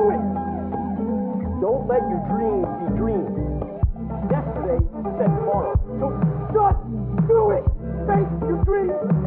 do it! Don't let your dreams be dreams. Yesterday said tomorrow. So just do it! Make your dreams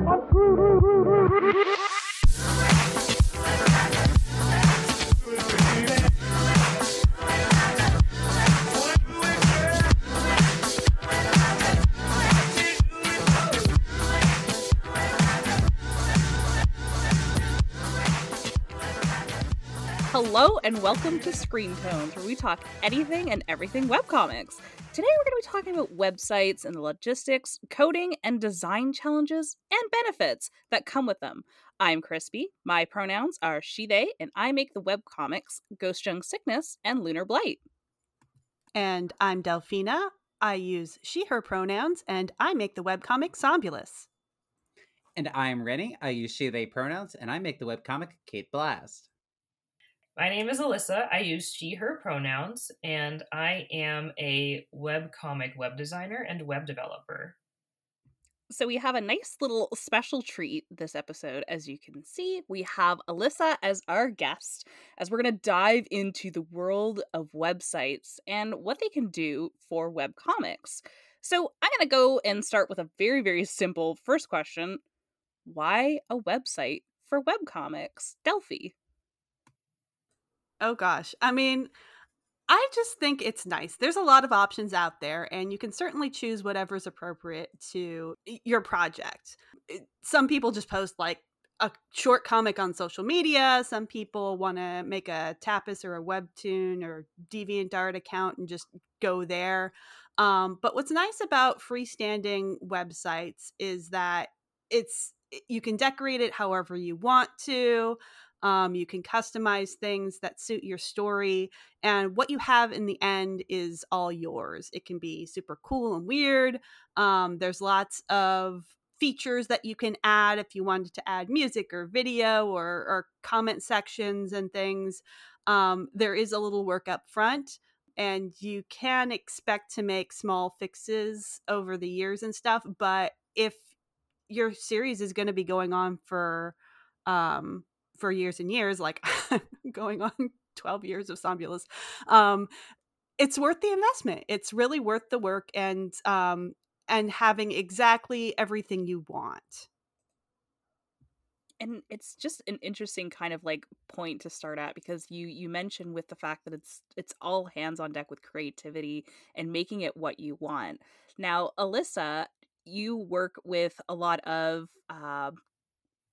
and welcome to Screen Tones, where we talk anything and everything webcomics. Today we're going to be talking about websites and the logistics, coding, and design challenges and benefits that come with them. I'm Crispy. My pronouns are she, they, and I make the webcomics Ghost Junk Sickness and Lunar Blight. And I'm Delphina. I use she, her pronouns, and I make the webcomic Somnambulist. And I'm Rennie. I use she, they pronouns, and I make the webcomic Kate Blast. My name is Alyssa. I use she, her pronouns, and I am a webcomic web designer and web developer. So we have a nice little special treat this episode. As you can see, we have Alyssa as our guest, as we're going to dive into the world of websites and what they can do for webcomics. So I'm going to go and start with a very, very simple first question Why a website for webcomics? Delphi. Oh gosh. I mean, I just think it's nice. There's a lot of options out there, and you can certainly choose whatever's appropriate to your project. Some people just post like a short comic on social media. Some people want to make a Tapas or a Webtoon or DeviantArt account and just go there. Um, but what's nice about freestanding websites is that it's you can decorate it however you want to. Um, you can customize things that suit your story. And what you have in the end is all yours. It can be super cool and weird. Um, there's lots of features that you can add if you wanted to add music or video or, or comment sections and things. Um, there is a little work up front and you can expect to make small fixes over the years and stuff but if your series is going to be going on for um for years and years, like going on 12 years of Somnambulist, um, it's worth the investment. It's really worth the work and um, and having exactly everything you want. And it's just an interesting kind of like point to start at because you you mentioned with the fact that it's it's all hands on deck with creativity and making it what you want. Now, Alyssa, you work with a lot of uh,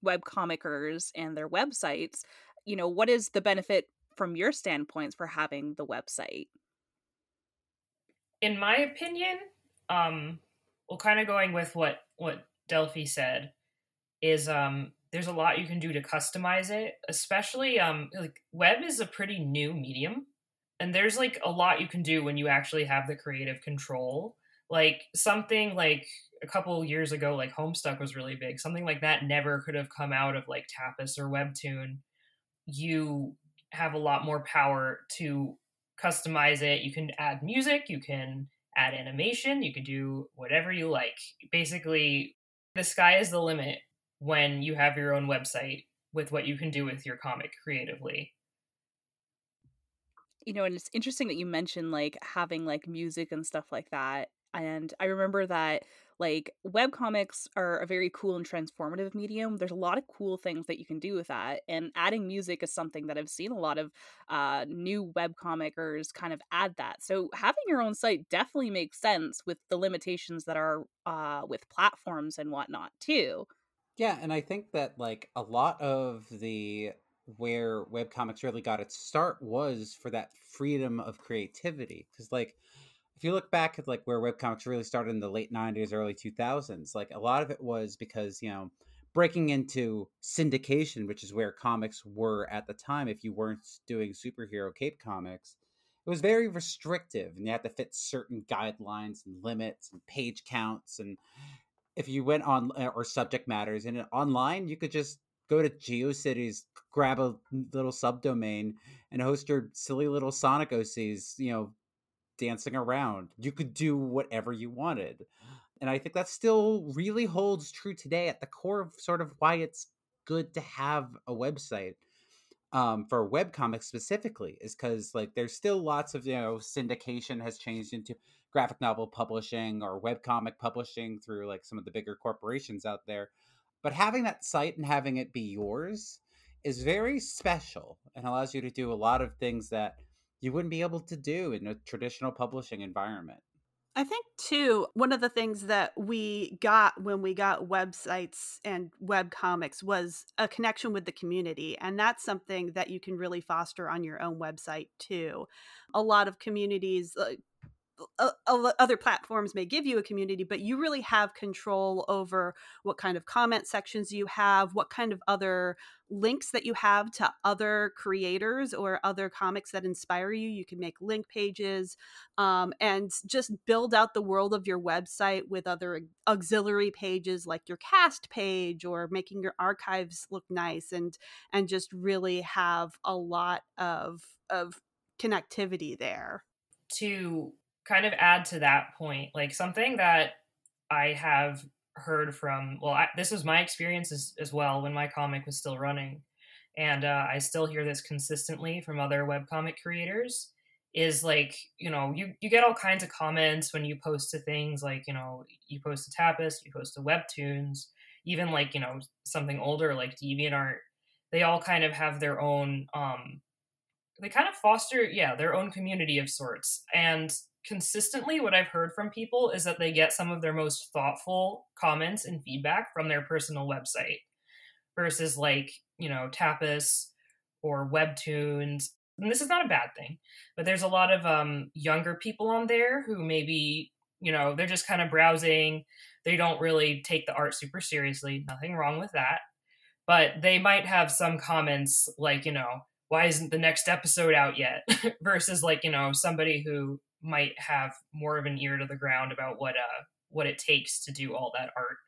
web comicers and their websites you know what is the benefit from your standpoints for having the website? In my opinion um well kind of going with what what delphi said is um there's a lot you can do to customize it especially um like web is a pretty new medium and there's like a lot you can do when you actually have the creative control like something like a couple years ago, like Homestuck was really big. Something like that never could have come out of like Tapas or Webtoon. You have a lot more power to customize it. You can add music, you can add animation, you can do whatever you like. Basically, the sky is the limit when you have your own website with what you can do with your comic creatively you know and it's interesting that you mentioned like having like music and stuff like that and i remember that like web comics are a very cool and transformative medium. There's a lot of cool things that you can do with that and adding music is something that i've seen a lot of uh, new web comicers kind of add that. So having your own site definitely makes sense with the limitations that are uh, with platforms and whatnot too. Yeah and i think that like a lot of the where webcomics really got its start was for that freedom of creativity because like if you look back at like where webcomics really started in the late 90s early 2000s like a lot of it was because you know breaking into syndication which is where comics were at the time if you weren't doing superhero cape comics it was very restrictive and you had to fit certain guidelines and limits and page counts and if you went on uh, or subject matters and online you could just go to geocities grab a little subdomain and host your silly little sonic ocs you know dancing around. You could do whatever you wanted. And I think that still really holds true today at the core of sort of why it's good to have a website. um, for webcomics specifically is because like there's still lots of you know syndication has changed into graphic novel publishing or webcomic publishing through like some of the bigger corporations out there but having that site and having it be yours is very special and allows you to do a lot of things that you wouldn't be able to do in a traditional publishing environment I think too, one of the things that we got when we got websites and web comics was a connection with the community. And that's something that you can really foster on your own website too. A lot of communities, other platforms may give you a community, but you really have control over what kind of comment sections you have, what kind of other links that you have to other creators or other comics that inspire you. You can make link pages um, and just build out the world of your website with other auxiliary pages like your cast page or making your archives look nice and and just really have a lot of of connectivity there. To kind of add to that point, like something that I have heard from, well, I, this was my experience as, as, well when my comic was still running. And uh, I still hear this consistently from other webcomic creators is like, you know, you, you get all kinds of comments when you post to things like, you know, you post to Tapas, you post to Webtoons, even like, you know, something older like DeviantArt. They all kind of have their own um, they kind of foster yeah their own community of sorts and consistently what I've heard from people is that they get some of their most thoughtful comments and feedback from their personal website versus like, you know, Tapas or Webtoons. And this is not a bad thing, but there's a lot of um, younger people on there who maybe, you know, they're just kind of browsing. They don't really take the art super seriously. Nothing wrong with that. But they might have some comments like, you know, why isn't the next episode out yet? versus like, you know, somebody who might have more of an ear to the ground about what uh what it takes to do all that art.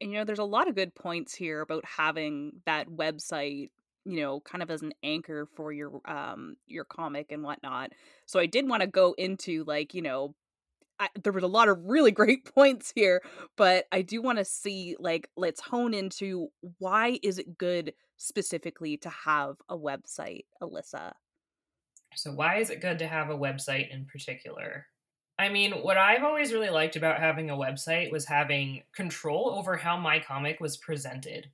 And, you know, there's a lot of good points here about having that website, you know, kind of as an anchor for your um your comic and whatnot. So I did want to go into like, you know, I, there was a lot of really great points here, but I do want to see like let's hone into why is it good specifically to have a website, Alyssa? So, why is it good to have a website in particular? I mean, what I've always really liked about having a website was having control over how my comic was presented.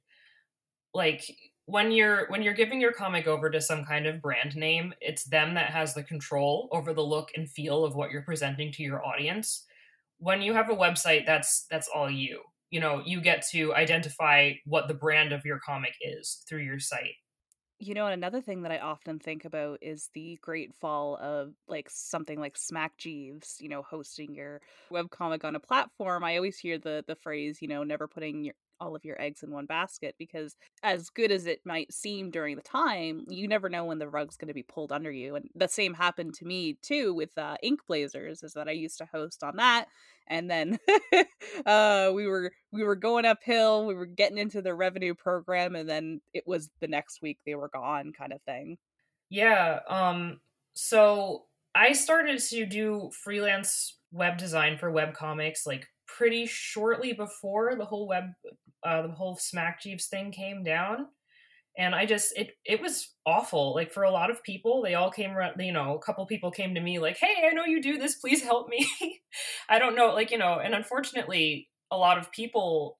Like when you're when you're giving your comic over to some kind of brand name, it's them that has the control over the look and feel of what you're presenting to your audience. When you have a website, that's that's all you. You know, you get to identify what the brand of your comic is through your site you know, another thing that I often think about is the great fall of like something like Smack Jeeves, you know, hosting your webcomic on a platform. I always hear the the phrase, you know, never putting your all of your eggs in one basket because as good as it might seem during the time you never know when the rug's going to be pulled under you and the same happened to me too with uh, ink blazers is that i used to host on that and then uh, we were we were going uphill we were getting into the revenue program and then it was the next week they were gone kind of thing. Yeah um so i started to do freelance web design for web comics like pretty shortly before the whole web uh, the whole smack jeeves thing came down and i just it it was awful like for a lot of people they all came around you know a couple people came to me like hey i know you do this please help me. I don't know like you know and unfortunately a lot of people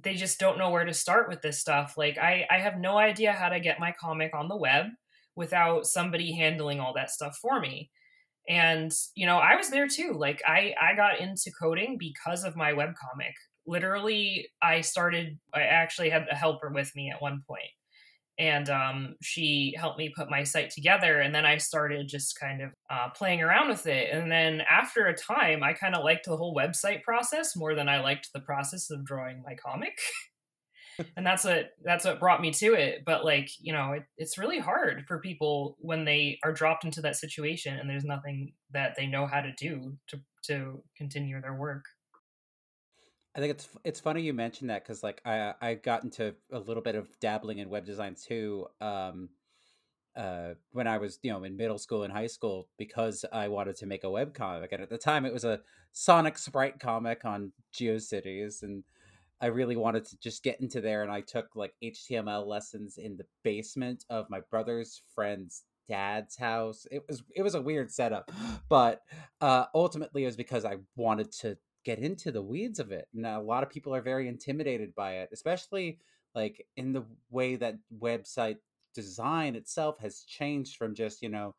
they just don't know where to start with this stuff like i i have no idea how to get my comic on the web without somebody handling all that stuff for me and you know i was there too like i i got into coding because of my web comic literally i started i actually had a helper with me at one point and um, she helped me put my site together and then i started just kind of uh, playing around with it. And then after a time i kind of liked the whole website process more than i liked the process of drawing my comic. And that's what that's what brought me to it. But like you know it, it's really hard for people when they are dropped into that situation and there's nothing that they know how to do to to continue their work I think it's it's funny you mentioned that because like I I got into a little bit of dabbling in web design too um, uh, when I was you know in middle school and high school because I wanted to make a web comic and at the time it was a Sonic sprite comic on GeoCities and I really wanted to just get into there, and I took like HTML lessons in the basement of my brother's friend's dad's house. It was it was a weird setup, but uh, ultimately it was because I wanted to get into the weeds of it. And a lot of people are very intimidated by it, especially like in the way that website design itself has changed from just you know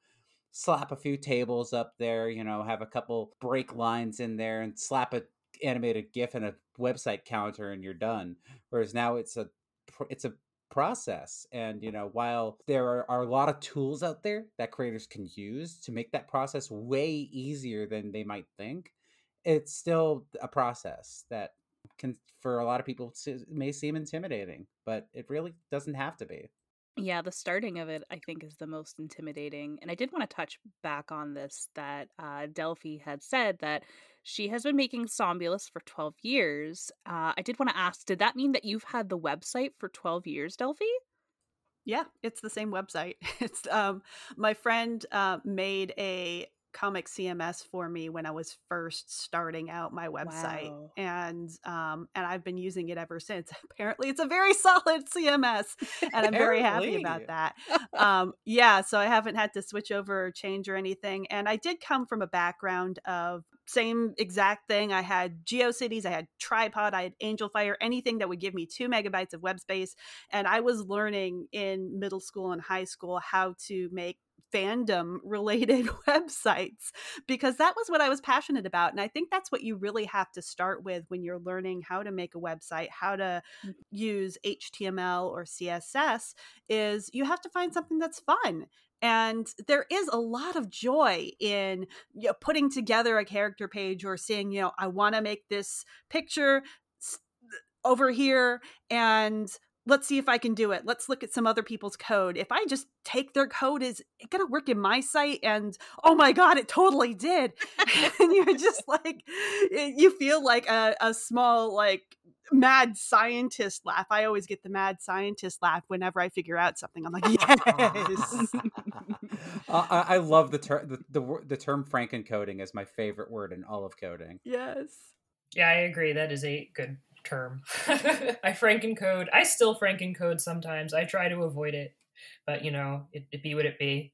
slap a few tables up there, you know, have a couple break lines in there, and slap a animated GIF and a website counter, and you're done. Whereas now it's a it's a process and you know while there are, are, a lot of tools out there that creators can use to make that process way easier than they might think it's still a process that can for a lot of people may seem intimidating but it really doesn't have to be yeah, the starting of it, I think, is the most intimidating. And I did want to touch back on this that uh, Delphi had said that she has been making Somnambulist for 12 years. Uh, I did want to ask, did that mean that you've had the website for 12 years, Delphi? Yeah, it's the same website. It's um my friend uh, made a comic CMS for me when I was first starting out my website, wow. and um, and I've been using it ever since. Apparently, it's a very solid CMS, and I'm very happy about that. Um, yeah, so I haven't had to switch over or change or anything. And I did come from a background of same exact thing. I had GeoCities, I had Tripod, I had angel fire anything that would give me two megabytes of web space. And I was learning in middle school and high school how to make fandom related websites because that was what I was passionate about. And I think that's what you really have to start with when you're learning how to make a website, how to mm. use HTML or CSS is you have to find something that's fun and there is a lot of joy in you know, putting together a character page or saying you know i want to make this picture over here and let's see if I can do it. Let's look at some other people's code. If I just take their code, is it going to work in my site? And oh my God, it totally did. and you're just like, you feel like a, a small, like, mad scientist laugh. I always get the mad scientist laugh whenever I figure out something. I'm like, yes. uh, I, I, love the term. The, the, the term frankencoding is my favorite word in all of coding. Yes. Yeah, I agree. That is a good term. I frankencode. I still frankencode sometimes. I try to avoid it, but you know, it, it be what it be.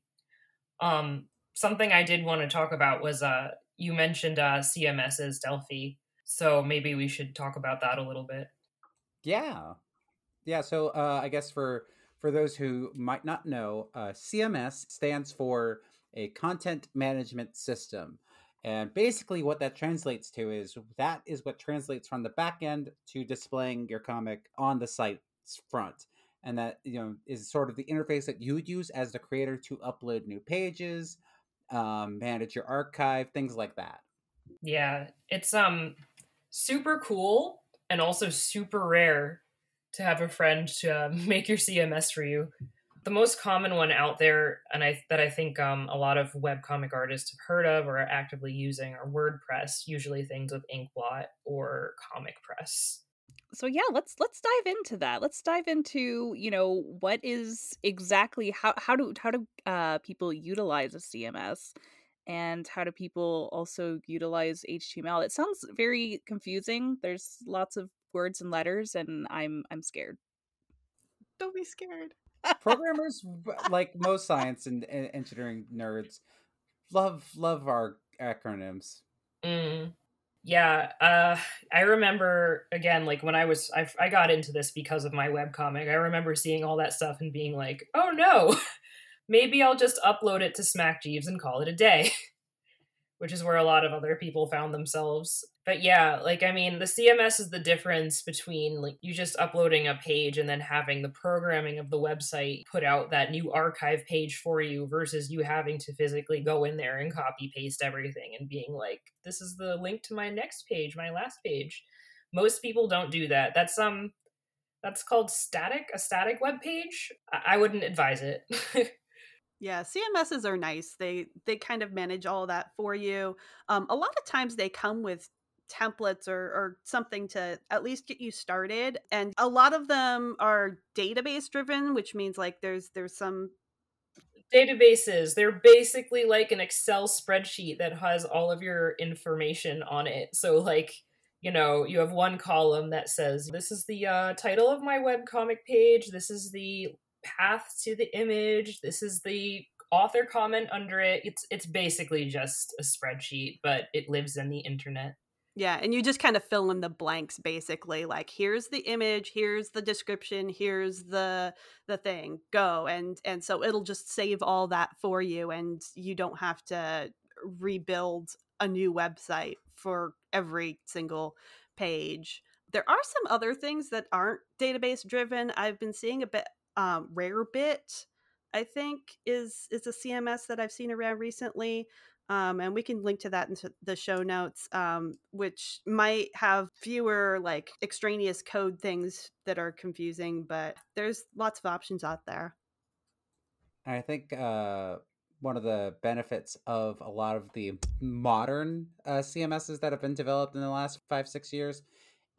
Um, something I did want to talk about was uh, you mentioned uh, CMSs Delphi, so maybe we should talk about that a little bit. Yeah, yeah. So uh, I guess for for those who might not know, uh, CMS stands for a content management system. And basically, what that translates to is that is what translates from the back end to displaying your comic on the site's front. And that you know is sort of the interface that you would use as the creator to upload new pages, um, manage your archive, things like that. Yeah, it's um super cool and also super rare to have a friend to uh, make your CMS for you the most common one out there, and I that I think um, a lot of webcomic artists have heard of or are actively using, are WordPress. Usually things with Inkblot or Comic Press. So yeah, let's let's dive into that. Let's dive into you know what is exactly how how do how do uh, people utilize a CMS and how do people also utilize HTML? It sounds very confusing. There's lots of words and letters, and I'm I'm scared. Don't be scared programmers like most science and, and, engineering nerds love love our acronyms mm. yeah uh, i remember again like when i was I, I got into this because of my webcomic i remember seeing all that stuff and being like oh no maybe i'll just upload it to smack jeeves and call it a day which is where a lot of other people found themselves. But yeah, like I mean, the CMS is the difference between like you just uploading a page and then having the programming of the website put out that new archive page for you versus you having to physically go in there and copy paste everything and being like, this is the link to my next page, my last page. Most people don't do that. That's um that's called static, a static web page. I, I wouldn't advise it. Yeah, CMSs are nice. They they kind of manage all of that for you. Um, a lot of times they come with templates or, or something to at least get you started and a lot of them are database driven which means like there's there's some databases they're basically like an excel spreadsheet that has all of your information on it so like you know, you have one column that says, this is the uh, title of my web comic page, this is the path to the image, this is the author comment under it. It's it's basically just a spreadsheet, but it lives in the internet. Yeah, and you just kind of fill in the blanks basically. Like here's the image, here's the description, here's the the thing. Go. And and so it'll just save all that for you and you don't have to rebuild a new website for every single page. There are some other things that aren't database driven. I've been seeing a bit um, Rarebit, I think, is is a CMS that I've seen around recently. Um, and we can link to that in the show notes, um, which might have fewer like extraneous code things that are confusing, but there's lots of options out there. I think uh, one of the benefits of a lot of the modern uh, CMSs that have been developed in the last five, six years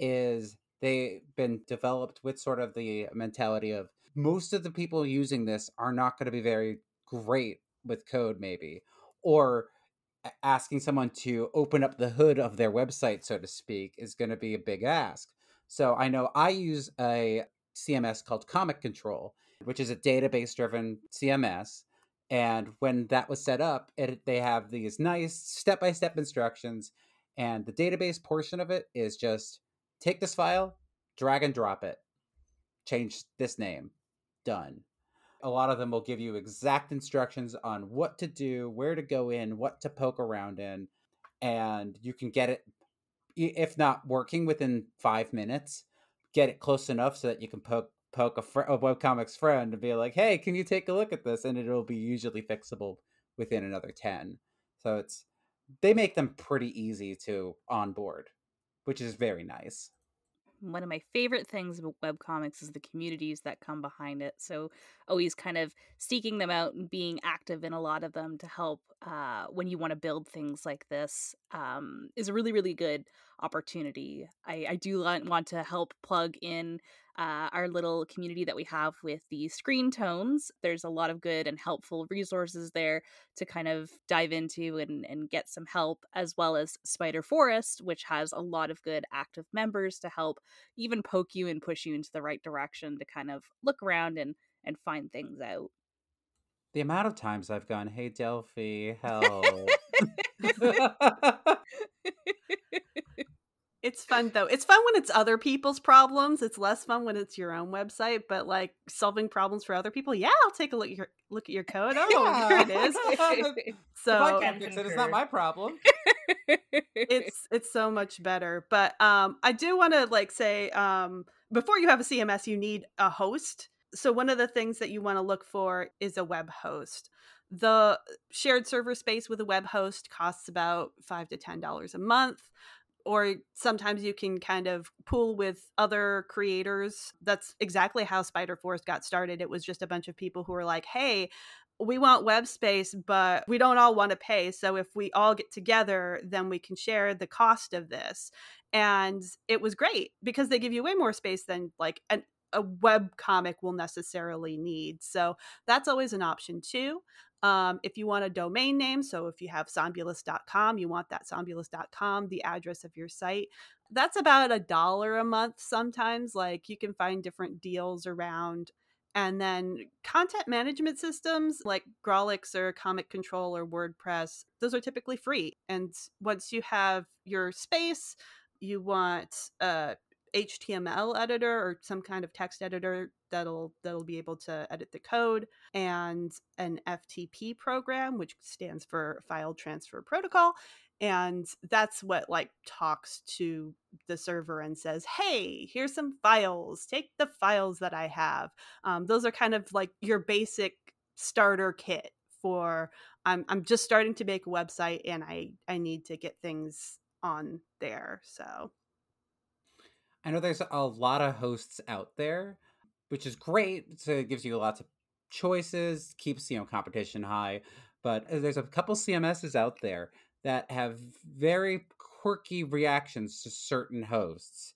is they've been developed with sort of the mentality of most of the people using this are not going to be very great with code, maybe, or asking someone to open up the hood of their website, so to speak, is going to be a big ask. So I know I use a CMS called Comic Control, which is a database driven CMS and when that was set up, it, they have these nice step by step instructions. And the database portion of it is just take this file, drag and drop it, change this name, done. A lot of them will give you exact instructions on what to do, where to go in, what to poke around in. And you can get it, if not working within five minutes, get it close enough so that you can poke poke a, fr- a webcomics friend and be like, "Hey, can you take a look at this?" And it'll be usually fixable within another ten. So it's they make them pretty easy to onboard, which is very nice. One of my favorite things about webcomics is the communities that come behind it. So always kind of seeking them out and being active in a lot of them to help uh, when you want to build things like this um, is a really really good opportunity. I, I do want to help plug in uh, our little community that we have with the screen tones. There's a lot of good and helpful resources there to kind of dive into and, and get some help, as well as Spider Forest, which has a lot of good active members to help even poke you and push you into the right direction to kind of look around and, and find things out. The amount of times I've gone, hey, Delphi, help. It's fun though. It's fun when it's other people's problems. It's less fun when it's your own website. But like solving problems for other people, yeah, I'll take a look at your look at your code. Oh, yeah. here it is. so I can't fix it, it's not my problem. it's it's so much better. But um, I do want to like say um, before you have a CMS, you need a host. So one of the things that you want to look for is a web host. The shared server space with a web host costs about five to ten dollars a month or sometimes you can kind of pool with other creators. That's exactly how Spider Forest got started. It was just a bunch of people who were like, hey, we want web space, but we don't all want to pay. So if we all get together, then we can share the cost of this. And it was great because they give you way more space than like an, a web comic will necessarily need. So that's always an option too. Um, if you want a domain name, so if you have somnambulist.com, you want that somnambulist.com, the address of your site. That's about a dollar a month sometimes. Like you can find different deals around. And then content management systems like Grawlix or Comic Control or WordPress, those are typically free. And once you have your space, you want a HTML editor or some kind of text editor that'll that'll be able to edit the code and an FTP program which stands for file transfer protocol and that's what like talks to the server and says hey here's some files. Take the files that i have. Um, those are kind of like your basic starter kit for I'm, I'm just starting to make a website and i i need to get things on there so I know there's a lot of hosts out there, which is great. So it gives you lots of choices, keeps you know competition high. But uh, there's a couple CMSs out there that have very quirky reactions to certain hosts.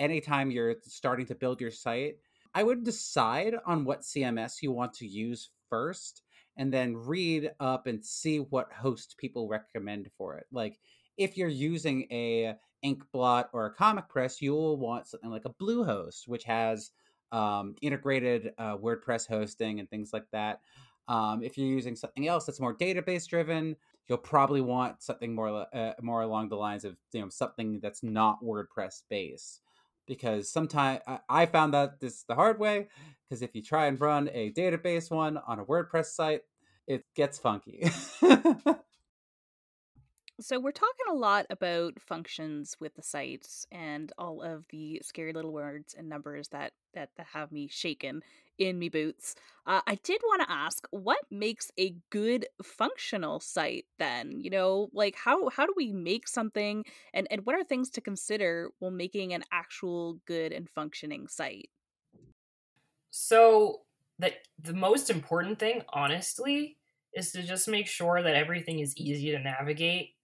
Anytime you're starting to build your site, I would decide on what CMS you want to use first and then read up and see what host people recommend for it. Like if you're using a Inkblot or a comic press, you will want something like a Bluehost, which has um, integrated uh, WordPress hosting and things like that. Um, if you're using something else that's more database driven, you'll probably want something more uh, more along the lines of you know something that's not WordPress based. Because sometimes I found that this the hard way. Because if you try and run a database one on a WordPress site, it gets funky. So we're talking a lot about functions with the sites and all of the scary little words and numbers that that, that have me shaken in me boots. Uh, I did want to ask, what makes a good functional site? Then you know, like how how do we make something, and and what are things to consider while making an actual good and functioning site? So the the most important thing, honestly, is to just make sure that everything is easy to navigate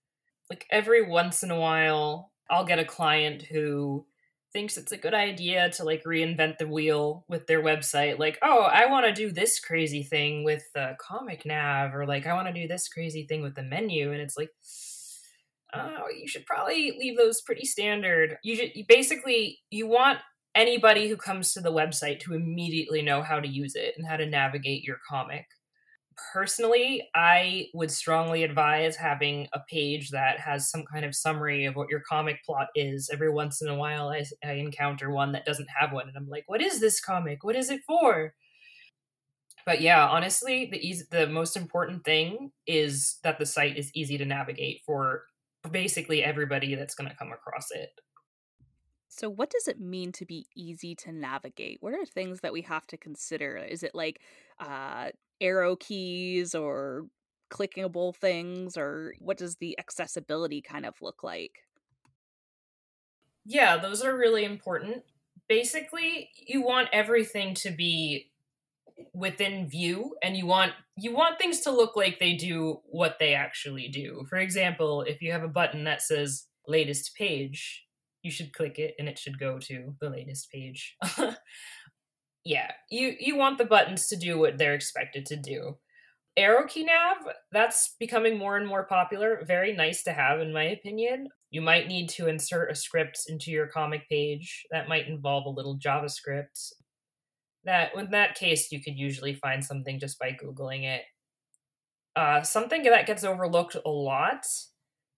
like every once in a while I'll get a client who thinks it's a good idea to like reinvent the wheel with their website like oh i want to do this crazy thing with the comic nav or like i want to do this crazy thing with the menu and it's like oh you should probably leave those pretty standard. You should you basically you want anybody who comes to the website to immediately know how to use it and how to navigate your comic personally, I would strongly advise having a page that has some kind of summary of what your comic plot is. Every once in a while, I, I encounter one that doesn't have one, and I'm like, "What is this comic? What is it for?" But yeah, honestly, the easy, the most important thing is that the site is easy to navigate for basically everybody that's going to come across it. So, what does it mean to be easy to navigate? What are things that we have to consider? Is it like uh, arrow keys or clickable things, or what does the accessibility kind of look like? Yeah, those are really important. Basically, you want everything to be within view and you want you want things to look like they do what they actually do. For example, if you have a button that says latest page, you should click it and it should go to the latest page. yeah, you you want the buttons to do what they're expected to do. Arrow key nav, that's becoming more and more popular. Very nice to have, in my opinion. You might need to insert a script into your comic page. That might involve a little JavaScript. That in that case, you could usually find something just by googling it. Uh, something that gets overlooked a lot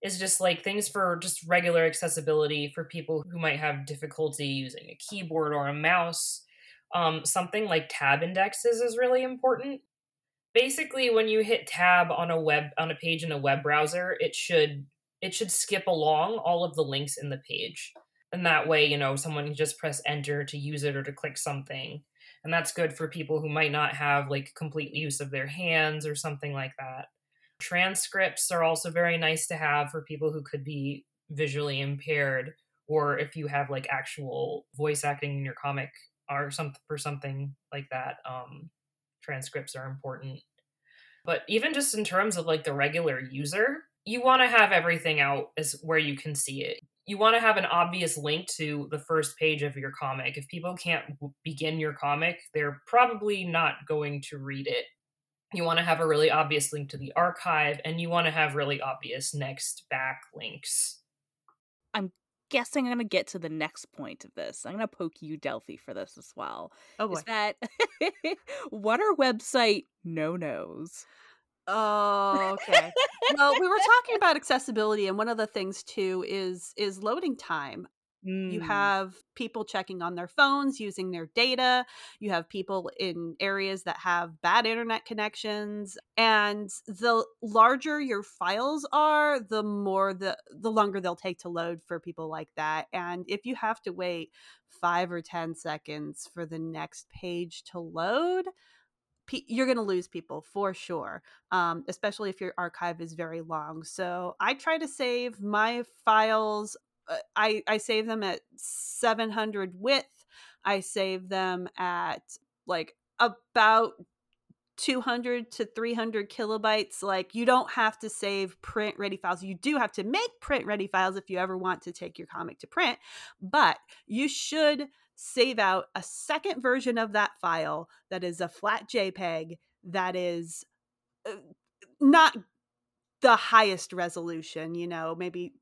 is just like things for just regular accessibility for people who might have difficulty using a keyboard or a mouse. Um, something like tab indexes is really important. Basically, when you hit tab on a web on a page in a web browser, it should it should skip along all of the links in the page. And that way, you know, someone can just press enter to use it or to click something. And that's good for people who might not have like complete use of their hands or something like that. Transcripts are also very nice to have for people who could be visually impaired, or if you have like actual voice acting in your comic or something for something like that. Um, transcripts are important. But even just in terms of like the regular user, you want to have everything out as where you can see it. You want to have an obvious link to the first page of your comic. If people can't begin your comic, they're probably not going to read it you want to have a really obvious link to the archive and you want to have really obvious next back links guessing i'm going to get to the next point of this i'm going to poke you delphi for this as well oh boy. is that what are website no nos Oh, okay. well, we were talking about accessibility, and one of the things too is is loading time. Mm. You have people checking on their phones using their data. You have people in areas that have bad internet connections. And the larger your files are, the more the the longer they'll take to load for people like that. And if you have to wait 5 or 10 seconds for the next page to load, you're going to lose people for sure, um, especially if your archive is very long. So I try to save my files I I save them at 700 width. I save them at like about 200 to 300 kilobytes. Like you don't have to save print ready files. You do have to make print ready files if you ever want to take your comic to print, but you should save out a second version of that file that is a flat JPEG that is uh, not the highest resolution, you know, maybe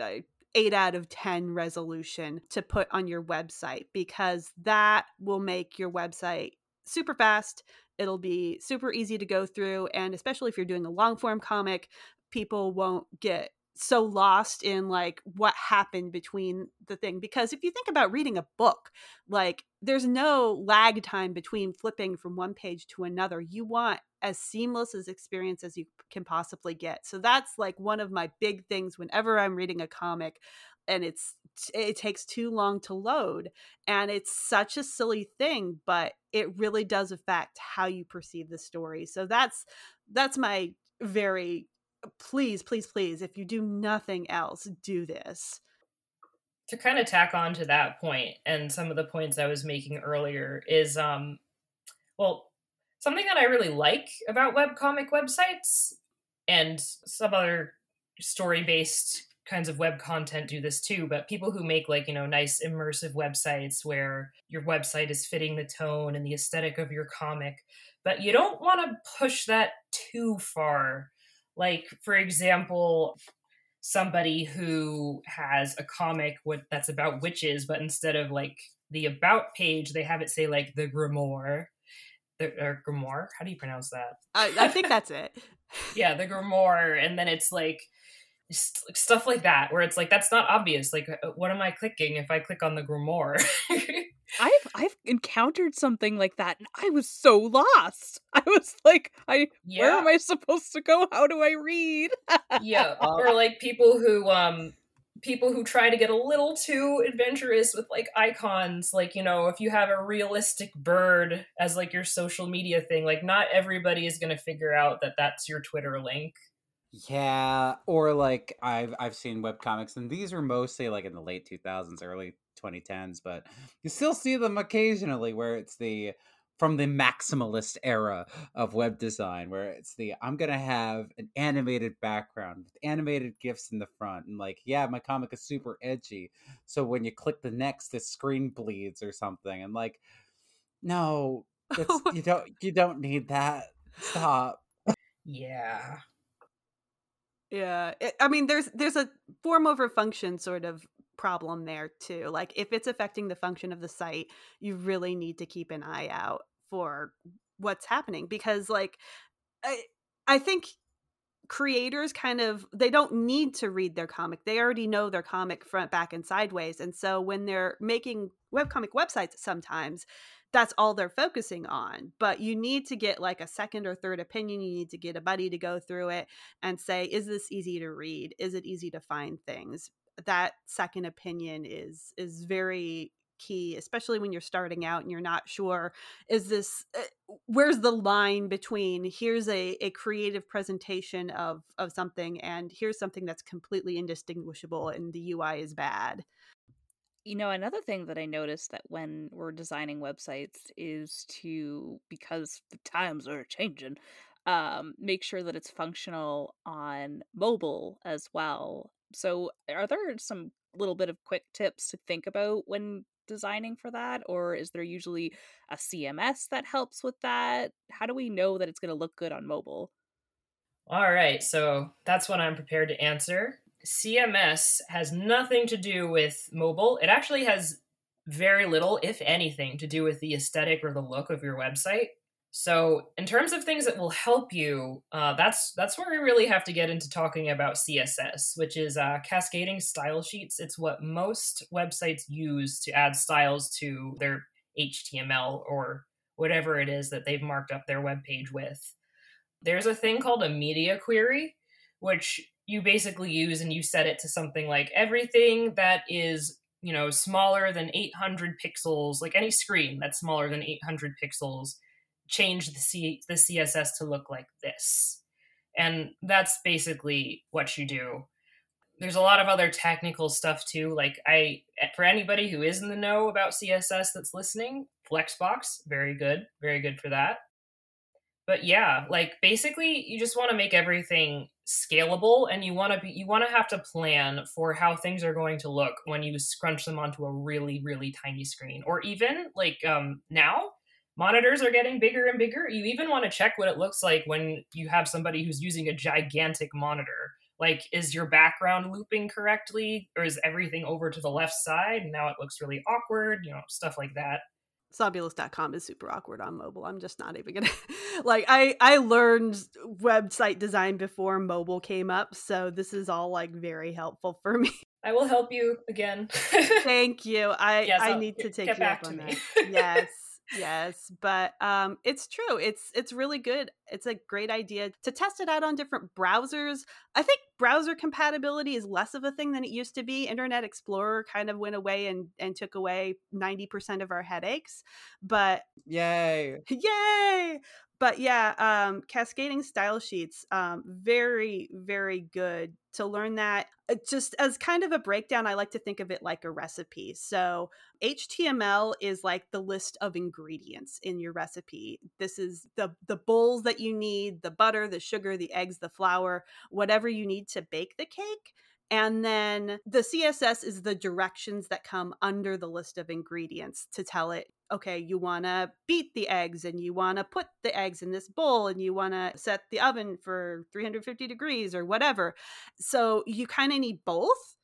uh, 8 out of 10 resolution to put on your website because that will make your website super fast. It'll be super easy to go through. And especially if you're doing a long form comic, people won't get so lost in like what happened between the thing because if you think about reading a book like there's no lag time between flipping from one page to another. You want as seamless as experience as you can possibly get. So that's like one of my big things whenever i'm reading a comic and it's it takes too long to load and it's such a silly thing but it really does affect how you perceive the story. So that's that's my very please, please, please, if you do nothing else, do this. To kind of tack on to that point and some of the points I was making earlier is um well, something that I really like about webcomic websites and some other story-based kinds of web content do this too, but people who make like, you know, nice immersive websites where your website is fitting the tone and the aesthetic of your comic, but you don't want to push that too far like, for example, somebody who has a comic with, that's about witches, but instead of like the about page, they have it say like the grimoire. The, or grimoire? How do you pronounce that? I, I think that's it. yeah, the grimoire, and then it's like st- stuff like that, where it's like that's not obvious. Like, uh, what am I clicking if I click on the grimoire? I've I've encountered something like that and I was so lost. I was like, I yeah. where am I supposed to go? How do I read? yeah. Or like people who um people who try to get a little too adventurous with like icons like you know if you have a realistic bird as like your social media thing like not everybody is going to figure out that that's your twitter link yeah or like i've i've seen web comics and these are mostly like in the late 2000s early 2010s, but you still see them occasionally where it's the from the maximalist era of web design where it's the I'm to have an animated background with animated gifs in the front and like yeah my comic is super edgy so when you click the next the screen bleeds or something and like no you don't you don't need that. Stop. Yeah. Yeah it, i mean there's there's a form over function sort of problem there too. Like if it's affecting the function of the site, you really need to keep an eye out for what's happening because like I I think creators kind of they don't need to read their comic. They already know their comic front, back and sideways. And so when they're making webcomic websites sometimes that's all they're focusing on. But you need to get like a second or third opinion. You need to get a buddy to go through it and say, is this easy to read? Is it easy to find things? That second opinion is is very key especially when you're starting out and you're not sure is this uh, where's the line between here's a, a creative presentation of of something and here's something that's completely indistinguishable and the ui is bad. You know another thing that i noticed that when we're designing websites is to because the times are changing um, make sure that it's functional on mobile as well so, are there some little bit of quick tips to think about when designing for that? Or is there usually a CMS that helps with that? How do we know that it's going to look good on mobile? All right, so that's what I'm prepared to answer. CMS has nothing to do with mobile. It actually has very little, if anything, to do with the aesthetic or the look of your website. So, in terms of things that will help you, uh, that's that's where we really have to get into talking about CSS, which is uh, cascading style sheets. It's what most websites use to add styles to their HTML or whatever it is that they've marked up their web page with. There's a thing called a media query, which you basically use and you set it to something like everything that is you know smaller than 800 pixels, like any screen that's smaller than 800 pixels change the C the CSS to look like this. And that's basically what you do. There's a lot of other technical stuff too. Like I for anybody who is in the know about CSS that's listening, Flexbox, very good, very good for that. But yeah, like basically you just want to make everything scalable and you want to be you want to have to plan for how things are going to look when you scrunch them onto a really really tiny screen or even like um now monitors are getting bigger and bigger. You even want to check what it looks like when you have somebody who's using a gigantic monitor. like is your background looping correctly or is everything over to the left side now it looks really awkward you know stuff like that Somnambulist.com is super awkward on mobile. I'm just not even gonna like I I learned website design before mobile came up, so this is all like very helpful for me. I will help you again. Thank you. I Yes, I I'll- need to take get you back up to on me. that. Yes. Yes, but um it's true. It's it's really good. It's a great idea to test it out on different browsers. I think browser compatibility is less of a thing than it used to be. Internet Explorer kind of went away and and took away 90% of our headaches. But Yay! Yay! But yeah, um, cascading style sheets, um, very, very good to learn that. Uh, Just as kind of a breakdown, I like to think of it like a recipe. So HTML is like the list of ingredients in your recipe. This is the the bowls that you need, the butter, the sugar, the eggs, the flour, whatever you need to bake the cake. And then the CSS is the directions that come under the list of ingredients to tell it, okay, you want to beat the eggs and you want to put the eggs in this bowl and you want to set the oven for 350 degrees or whatever. So you kind of need both.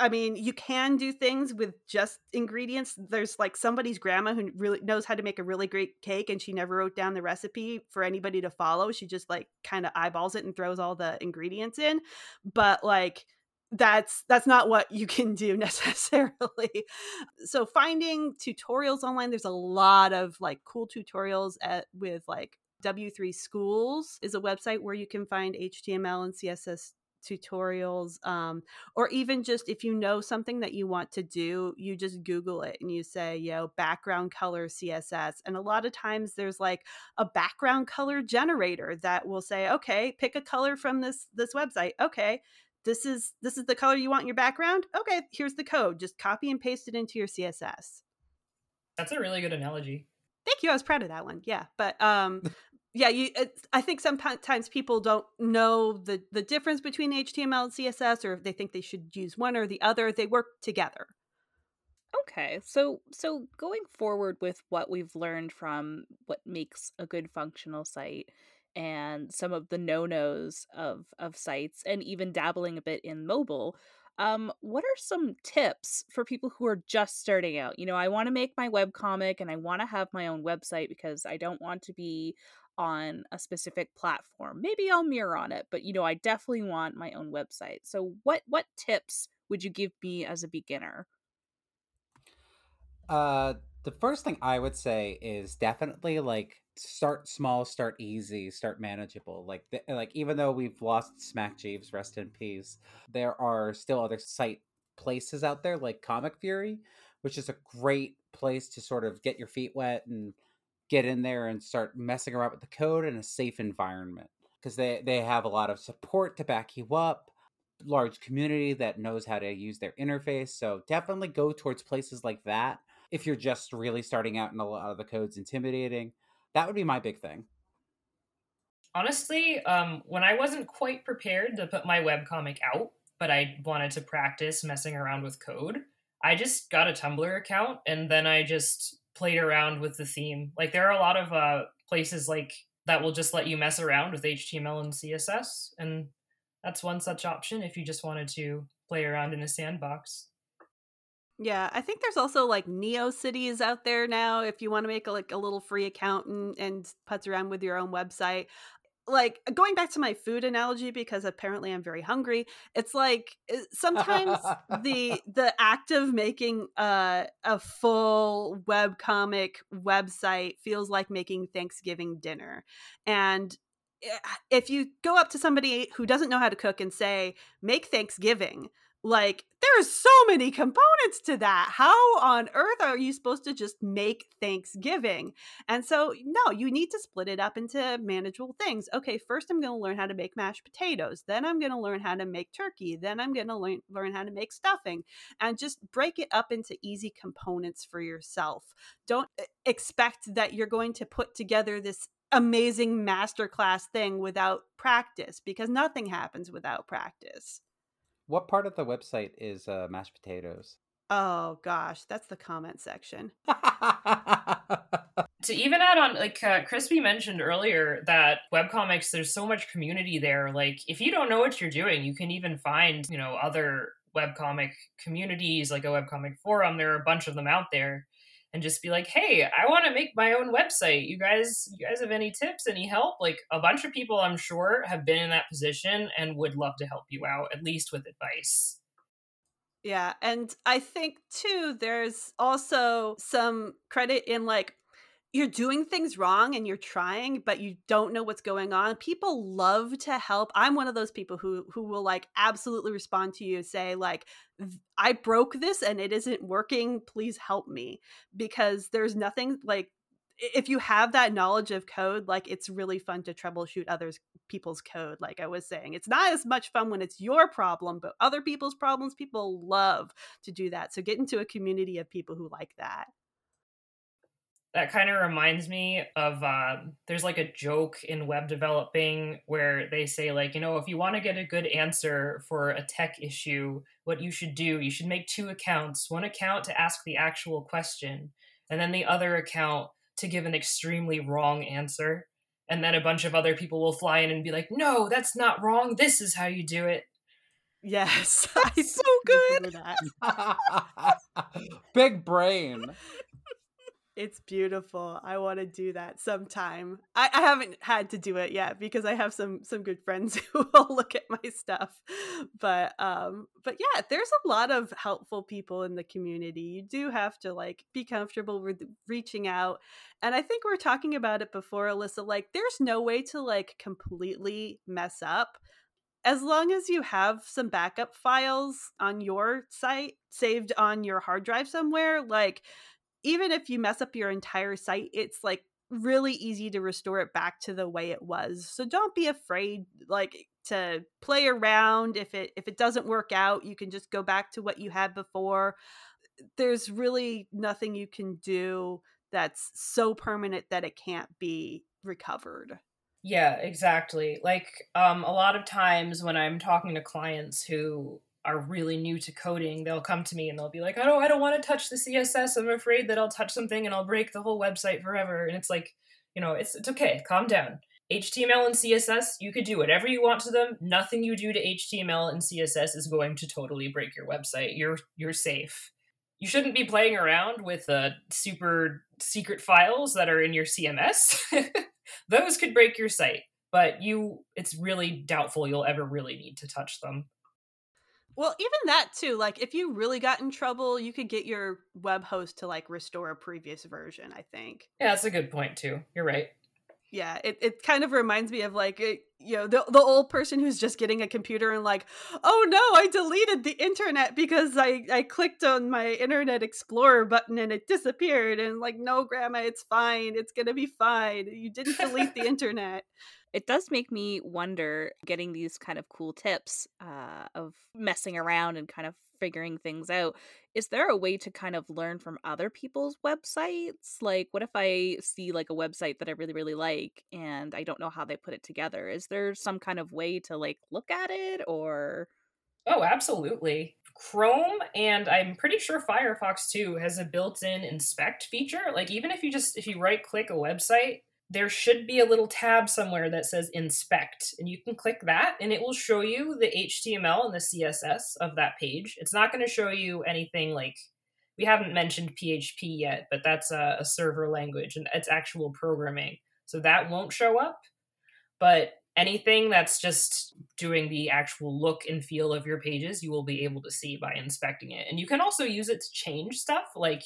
I mean, you can do things with just ingredients. There's like somebody's grandma who really knows how to make a really great cake and she never wrote down the recipe for anybody to follow. She just like kind of eyeballs it and throws all the ingredients in. But like that's that's not what you can do necessarily. So finding tutorials online there's a lot of like cool tutorials at with like w3 schools is a website where you can find html and css tutorials um, or even just if you know something that you want to do you just google it and you say you know background color css and a lot of times there's like a background color generator that will say okay pick a color from this this website okay this is this is the color you want in your background? Okay here's the code. Just copy and paste it into your css that's a really good analogy. Thank you. I was proud of that one. Yeah but um yeah you it's, i think sometimes people don't know the the difference between html and css or if they think they should use one or the other. They work together. Okay, so so going forward with what we've learned from what makes a good functional site and some of the no-nos of of sites and even dabbling a bit in mobile, um what are some tips for people who are just starting out? You know, I want to make my web comic and I want to have my own website because I don't want to be on a specific platform. Maybe I'll mirror on it, but you know, I definitely want my own website. So what what tips would you give me as a beginner? Uh, the first thing I would say is definitely like start small, start easy, start manageable. Like, th- like even though we've lost Smack Jeeves, rest in peace, there are still other site places out there like Comic Fury, which is a great place to sort of get your feet wet and get in there and start messing around with the code in a safe environment because they they have a lot of support to back you up large community that knows how to use their interface so definitely go towards places like that if you're just really starting out and a lot of the code's intimidating that would be my big thing. Honestly um, when i wasn't quite prepared to put my webcomic out but i wanted to practice messing around with code i just got a tumblr account and then i just played around with the theme. Like there are a lot of uh, places like that will just let you mess around with html and css and that's one such option if you just wanted to play around in a sandbox yeah i think there's also like Neocities out there now if you want to make a, like a little free account and, and putz around with your own website. Like going back to my food analogy because apparently i'm very hungry it's like eh, sometimes the the act of making a, a full web comic website feels like making thanksgiving dinner. And eh, if you go up to somebody who doesn't know how to cook and say make thanksgiving like there's so many components to that. How on earth are you supposed to just make thanksgiving? And so no you need to split it up into manageable things. Okay first i'm going to learn how to make mashed potatoes then i'm going to learn how to make turkey then i'm going to learn learn how to make stuffing and just break it up into easy components for yourself. Don't eh, expect that you're going to put together this amazing masterclass thing without practice because nothing happens without practice what part of the website is uh, mashed potatoes Oh gosh, that's the comment section. to even add on like uh, crispy mentioned earlier that webcomics there's so much community there like if you don't know what you're doing you can even find you know other webcomic communities like a webcomic forum there are a bunch of them out there and just be like hey i want to make my own website. You guys you guys have any tips any help? Like a bunch of people i'm sure have been in that position and would love to help you out at least with advice. Yeah, and I think too there's also some credit in like you're doing things wrong and you're trying but you don't know what's going on. People love to help. I'm one of those people who who will like absolutely respond to you say like i broke this and it isn't working. Please help me. Because there's nothing like if you have that knowledge of code like it's really fun to troubleshoot others people's code like i was saying. It's not as much fun when it's your problem but other people's problems people love to do that. So get into a community of people who like that that kind of reminds me of uh, there's like a joke in web developing where they say like you know if you want to get a good answer for a tech issue what you should do you should make two accounts one account to ask the actual question and then the other account to give an extremely wrong answer and then a bunch of other people will fly in and be like no that's not wrong this is how you do it. Yes so good. Big brain it's beautiful. I want to do that sometime. I, I, haven't had to do it yet because I have some some good friends who will look at my stuff. But um but yeah, there's a lot of helpful people in the community. You do have to like be comfortable with reaching out. And I think we are talking about it before, Alyssa, like there's no way to like completely mess up as long as you have some backup files on your site saved on your hard drive somewhere, like even if you mess up your entire site, it's like really easy to restore it back to the way it was. So don't be afraid like to play around if it if it doesn't work out, you can just go back to what you had before. There's really nothing you can do that's so permanent that it can't be recovered. Yeah, exactly. Like um a lot of times when I'm talking to clients who are really new to coding, they'll come to me and they'll be like, "I don't, I don't want to touch the CSS. I'm afraid that I'll touch something and I'll break the whole website forever." And it's like, you know, it's it's okay. Calm down. HTML and CSS, you could do whatever you want to them. Nothing you do to HTML and CSS is going to totally break your website. You're you're safe. You shouldn't be playing around with uh, super secret files that are in your CMS. Those could break your site, but you it's really doubtful you'll ever really need to touch them. Well, even that too, like if you really got in trouble, you could get your web host to like restore a previous version, I think. Yeah, that's a good point too. You're right. Yeah, it, it kind of reminds me of like it, you know the the old person who's just getting a computer and like, oh no, I deleted the internet because I I clicked on my Internet Explorer button and it disappeared and like no, grandma, it's fine, it's gonna be fine. You didn't delete the internet it does make me wonder getting these kind of cool tips uh, of messing around and kind of figuring things out is there a way to kind of learn from other people's websites? Like what if i see like a website that i really really like and i don't know how they put it together is there some kind of way to like look at it or? Oh absolutely. Chrome and i'm pretty sure firefox too has a built-in inspect feature like even if you just if you right click a website there should be a little tab somewhere that says inspect and you can click that and it will show you the html and the css of that page. It's not going to show you anything like we haven't mentioned php yet but that's a, a, server language and it's actual programming. So that won't show up but anything that's just doing the actual look and feel of your pages you will be able to see by inspecting it. And you can also use it to change stuff like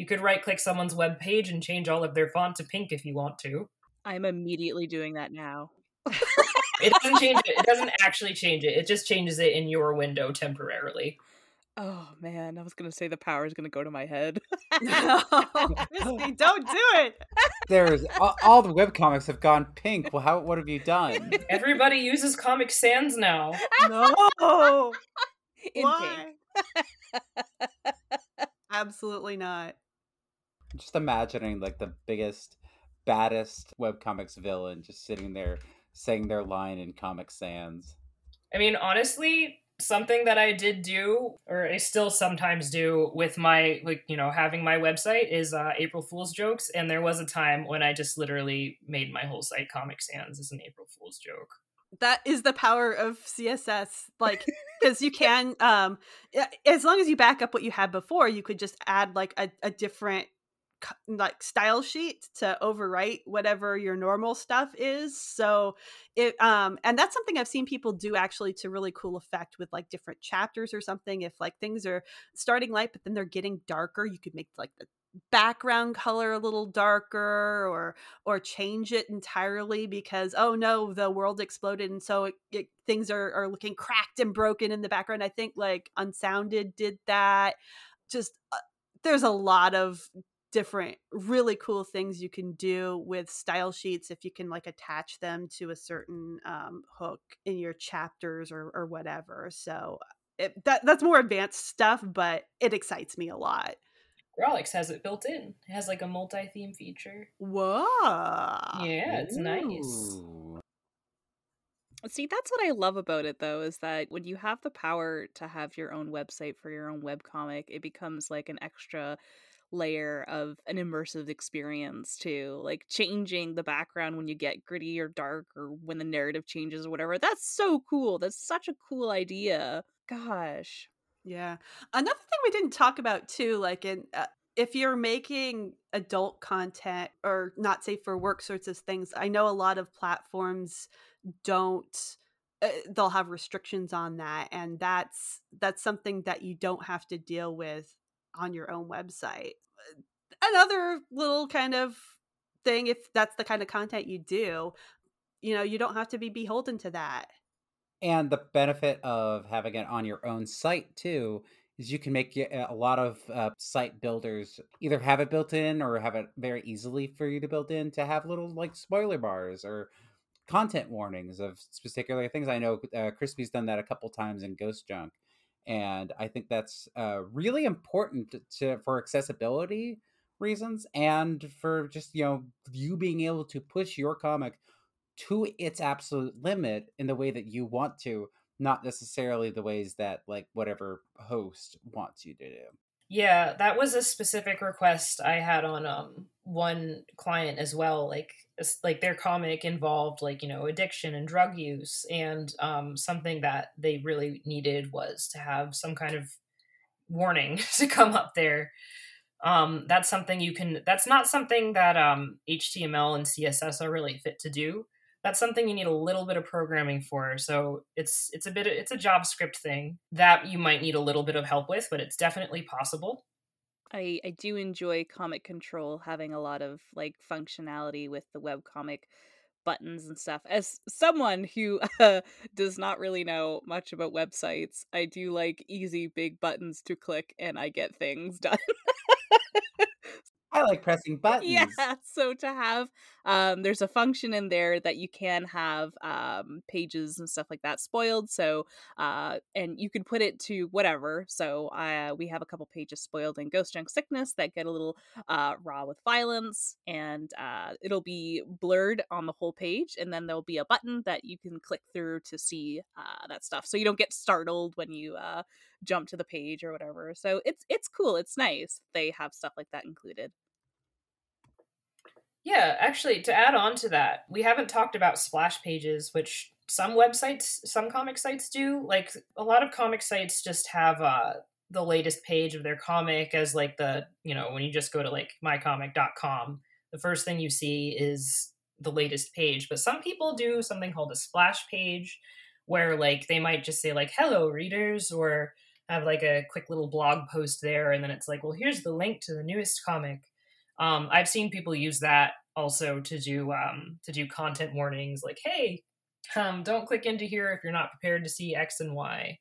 you could right click someone's web page and change all of their font to pink if you want to. I'm immediately doing that now. it doesn't change it. It doesn't actually change it. It just changes it in your window temporarily. Oh man, I was gonna say the power is gonna go to my head. no, Misty, don't do it. There's all, all the web comics have gone pink. Well, how? What have you done? Everybody uses Comic Sans now. No, in Why? pink. Absolutely not just imagining like the biggest, baddest webcomics villain just sitting there saying their line in Comic Sans. I mean, honestly, something that I did do, or I still sometimes do with my, like, you know, having my website is uh, April Fool's jokes. And there was a time when I just literally made my whole site Comic Sans as an April Fool's joke. That is the power of CSS. Like, because you can, um, as long as you back up what you had before, you could just add like a, a different like style sheet to overwrite whatever your normal stuff is so it um and that's something i've seen people do actually to really cool effect with like different chapters or something if like things are starting light but then they're getting darker you could make like the background color a little darker or or change it entirely because oh no the world exploded and so it, it, things are, are looking cracked and broken in the background. I think like unsounded did that. Just uh, there's a lot of different really cool things you can do with style sheets if you can like attach them to a certain um, hook in your chapters or, or whatever so it, that that's more advanced stuff but it excites me a lot Grawlix has it built in. It has like a multi-theme feature. Whoa. Yeah, it's Ooh. nice. See, that's what I love about it though, is that when you have the power to have your own website for your own webcomic, it becomes like an extra layer of an immersive experience too like changing the background when you get gritty or dark or when the narrative changes or whatever. That's so cool. That's such a cool idea. Gosh. Yeah. Another thing we didn't talk about too like in uh, if you're making adult content or not safe for work sorts of things i know a lot of platforms don't uh, they'll have restrictions on that and that's that's something that you don't have to deal with on your own website. Another little kind of thing, if that's the kind of content you do, you know, you don't have to be beholden to that. And the benefit of having it on your own site too is you can make a lot of uh, site builders either have it built in or have it very easily for you to build in to have little like spoiler bars or content warnings of particular things. I know uh, Crispy's done that a couple times in Ghost Junk and I think that's uh, really important to for accessibility reasons and for just you know you being able to push your comic to its absolute limit in the way that you want to not necessarily the ways that like whatever host wants you to do yeah that was a specific request i had on um one client as well like like their comic involved like you know addiction and drug use and um, something that they really needed was to have some kind of warning to come up there. Um, that's something you can that's not something that um, html and css are really fit to do that's something you need a little bit of programming for so it's it's a bit it's a javascript thing that you might need a little bit of help with but it's definitely possible I I do enjoy Comic Control having a lot of like functionality with the web comic buttons and stuff. As someone who uh, does not really know much about websites, I do like easy big buttons to click and I get things done. I like pressing buttons. Yeah, so to have um there's a function in there that you can have um pages and stuff like that spoiled. So uh and you can put it to whatever. So uh we have a couple pages spoiled in Ghost Junk Sickness that get a little uh raw with violence and uh it'll be blurred on the whole page and then there'll be a button that you can click through to see uh that stuff. So you don't get startled when you uh jump to the page or whatever. So it's it's cool. It's nice. They have stuff like that included. Yeah, actually, to add on to that, we haven't talked about splash pages, which some websites, some comic sites do. Like a lot of comic sites just have uh, the latest page of their comic as like the, you know, when you just go to like mycomic.com, the first thing you see is the latest page. But some people do something called a splash page where like they might just say like hello readers or have like a quick little blog post there and then it's like well here's the link to the newest comic um, I've seen people use that also to do um, to do content warnings, like, "Hey, um, don't click into here if you're not prepared to see X and Y."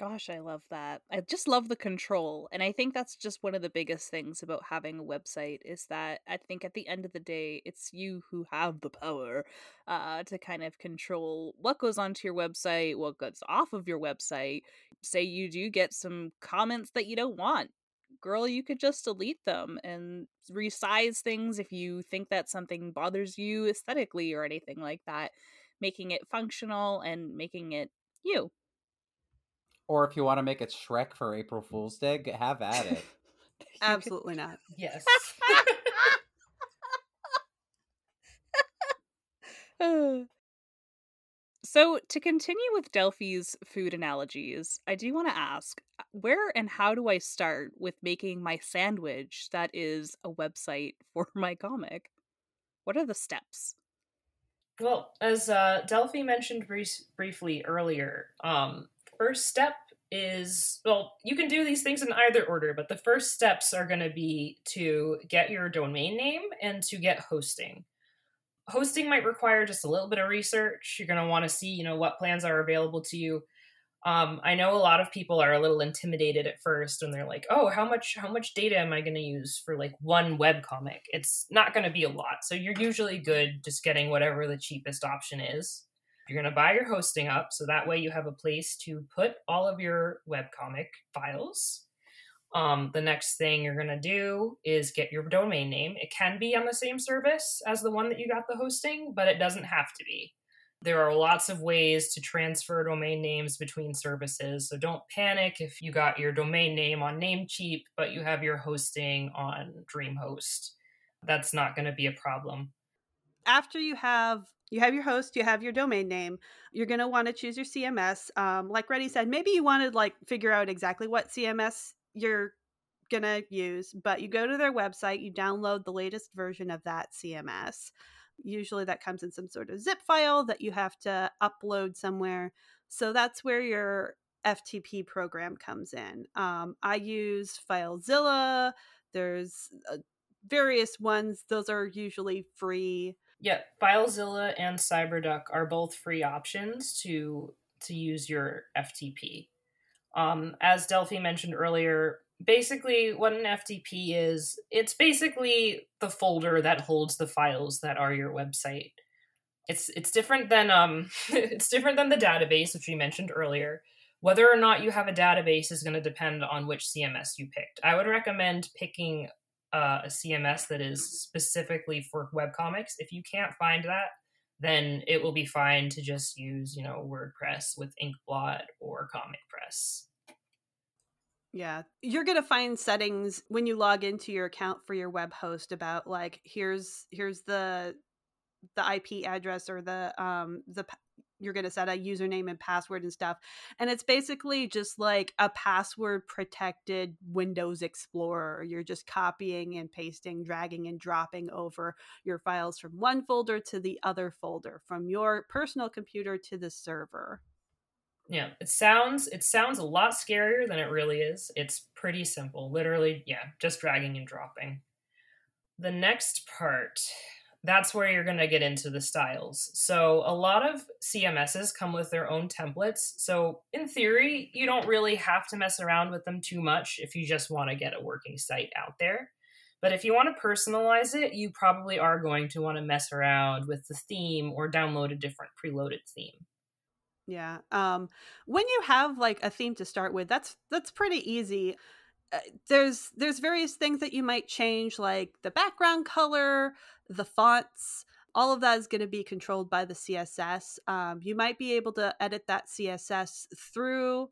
Gosh, I love that. I just love the control. And I think that's just one of the biggest things about having a website is that I think at the end of the day, it's you who have the power uh, to kind of control what goes onto your website, what goes off of your website. Say you do get some comments that you don't want girl, you could just delete them and resize things if you think that something bothers you aesthetically or anything like that, making it functional and making it you. Or if you want to make it Shrek for April Fool's Day, have at it. Absolutely not. Yes. So, to continue with Delphi's food analogies, I do want to ask uh, where and how do I start with making my sandwich that is a website for my comic? What are the steps? Well, as uh, Delphi mentioned brief- briefly earlier, um, first step is well, you can do these things in either order, but the first steps are going to be to get your domain name and to get hosting hosting might require just a little bit of research. You're going to want to see, you know, what plans are available to you. Um, I know a lot of people are a little intimidated at first when they're like, "Oh, how much how much data am I going to use for like one web comic?" It's not going to be a lot. So you're usually good just getting whatever the cheapest option is. You're going to buy your hosting up so that way you have a place to put all of your webcomic files. Um, the next thing you're going to do is get your domain name. It can be on the same service as the one that you got the hosting, but it doesn't have to be. There are lots of ways to transfer domain names between services, so don't panic if you got your domain name on Namecheap, but you have your hosting on DreamHost. That's not going to be a problem. After you have you have your host, you have your domain name. You're going to want to choose your CMS. Um, like Reddy said, maybe you want to like figure out exactly what CMS you're gonna use, but you go to their website, you download the latest version of that CMS. Usually that comes in some sort of zip file that you have to upload somewhere. So that's where your FTP program comes in. Um, I use FileZilla. There's uh, various ones. Those are usually free. Yeah, FileZilla and CyberDuck are both free options to to use your FTP. Um, as Delphi mentioned earlier, basically what an FTP is, it's basically the folder that holds the files that are your website. It's it's different than um it's different than the database which we mentioned earlier. Whether or not you have a database is going to depend on which CMS you picked. I would recommend picking uh, a CMS that is specifically for webcomics. If you can't find that, then it will be fine to just use, you know, WordPress with Inkblot or Comic Press. Yeah. You're going to find settings when you log into your account for your web host about like here's here's the the IP address or the um the you're going to set a username and password and stuff. And it's basically just like a password protected Windows Explorer. You're just copying and pasting, dragging and dropping over your files from one folder to the other folder, from your personal computer to the server. Yeah, it sounds it sounds a lot scarier than it really is. It's pretty simple. Literally, yeah, just dragging and dropping. The next part that's where you're going to get into the styles. So, a lot of CMSs come with their own templates. So, in theory, you don't really have to mess around with them too much if you just want to get a working site out there. But if you want to personalize it, you probably are going to want to mess around with the theme or download a different preloaded theme. Yeah. Um when you have like a theme to start with, that's that's pretty easy. Uh, there's there's various things that you might change like the background color, the fonts, all of that is going to be controlled by the css um, you might be able to edit that css through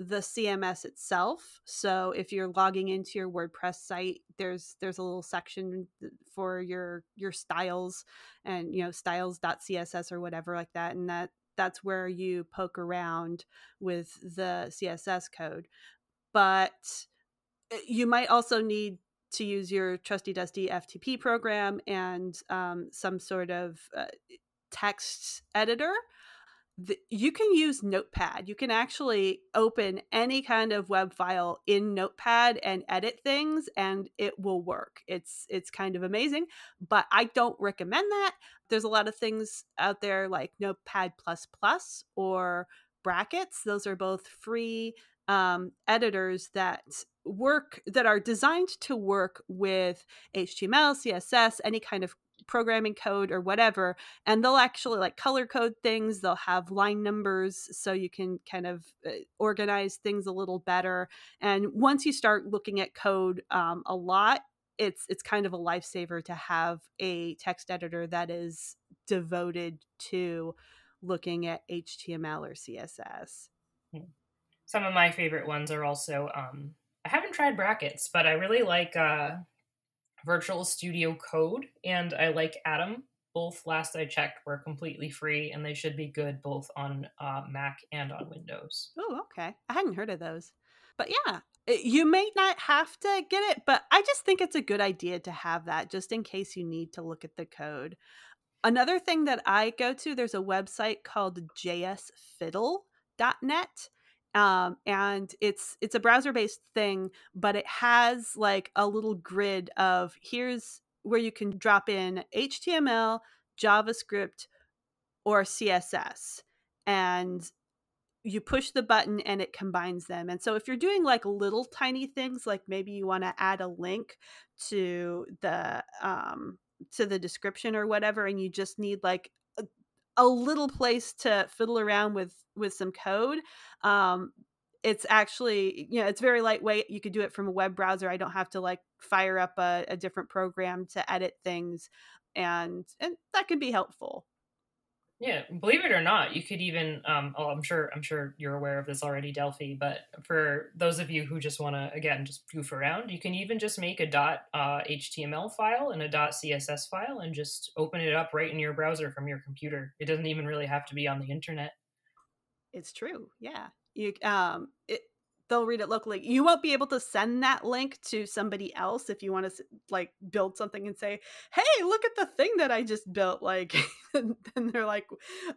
the cms itself so if you're logging into your wordpress site there's there's a little section for your your styles and you know styles.css or whatever like that and that that's where you poke around with the css code. But eh, you might also need to use your trusty dusty FTP program and um, some sort of uh, text editor. You can use Notepad. You can actually open any kind of web file in Notepad and edit things, and it will work. It's it's kind of amazing, but I don't recommend that. There's a lot of things out there like Notepad plus plus or brackets. Those are both free um, editors that work that are designed to work with HTML, CSS, any kind of programming code or whatever and they'll actually like color code things they'll have line numbers so you can kind of uh, organize things a little better and once you start looking at code um, a lot it's it's kind of a lifesaver to have a text editor that is devoted to looking at html or css. Some of my favorite ones are also um, I haven't tried brackets, but I really like uh, Virtual Studio Code and I like Atom. Both last I checked were completely free and they should be good both on uh, Mac and on Windows. Oh, okay. I hadn't heard of those. But yeah, you may not have to get it, but I just think it's a good idea to have that just in case you need to look at the code. Another thing that I go to, there's a website called jsfiddle.net um, and it's it's a browser based thing but it has like a little grid of here's where you can drop in html javascript or css and you push the button and it combines them and so if you're doing like little tiny things like maybe you want to add a link to the um to the description or whatever and you just need like a, little place to fiddle around with with some code um, it's actually you know it's very lightweight you could do it from a web browser i don't have to like fire up a, a different program to edit things and and that can be helpful yeah, believe it or not, you could even um oh, I'm sure I'm sure you're aware of this already, Delphi, but for those of you who just want to again just goof around, you can even just make a dot uh, HTML file and a dot CSS file and just open it up right in your browser from your computer. It doesn't even really have to be on the internet. It's true. Yeah. You um it they'll read it locally. You won't be able to send that link to somebody else if you want to like build something and say, "Hey, look at the thing that I just built." Like, and then they're like,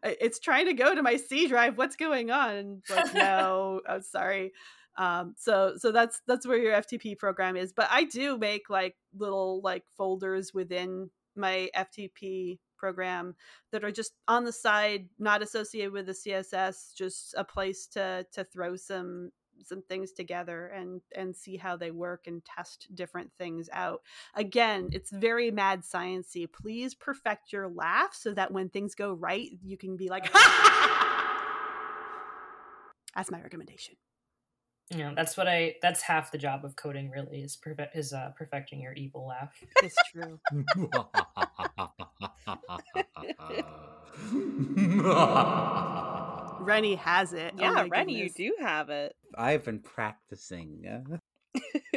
"It's trying to go to my C drive. What's going on?" And like, "No, I'm sorry." Um, so so that's that's where your FTP program is. But I do make like little like folders within my FTP program that are just on the side, not associated with the CSS, just a place to to throw some some things together and and see how they work and test different things out. Again it's very mad sciency please perfect your laugh so that when things go right you can be like that's my recommendation. Yeah that's what i that's half the job of coding really is perfect is uh, perfecting your evil laugh. It's true. Rennie has it. Oh yeah, oh Rennie, you do have it. I've been practicing.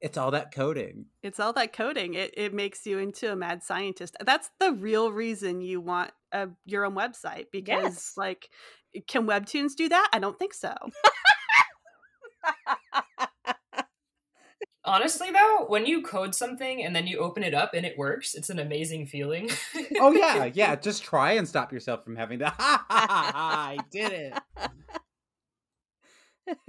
it's all that coding. It's all that coding. It it makes you into a mad scientist. That's the real reason you want a, your own website because yes. like eh, can webtoons do that? I don't think so. Honestly, though, when you code something and then you open it up and it works, it's an amazing feeling. oh yeah, yeah. Just try and stop yourself from having to. Ha ha ha! ha I did it.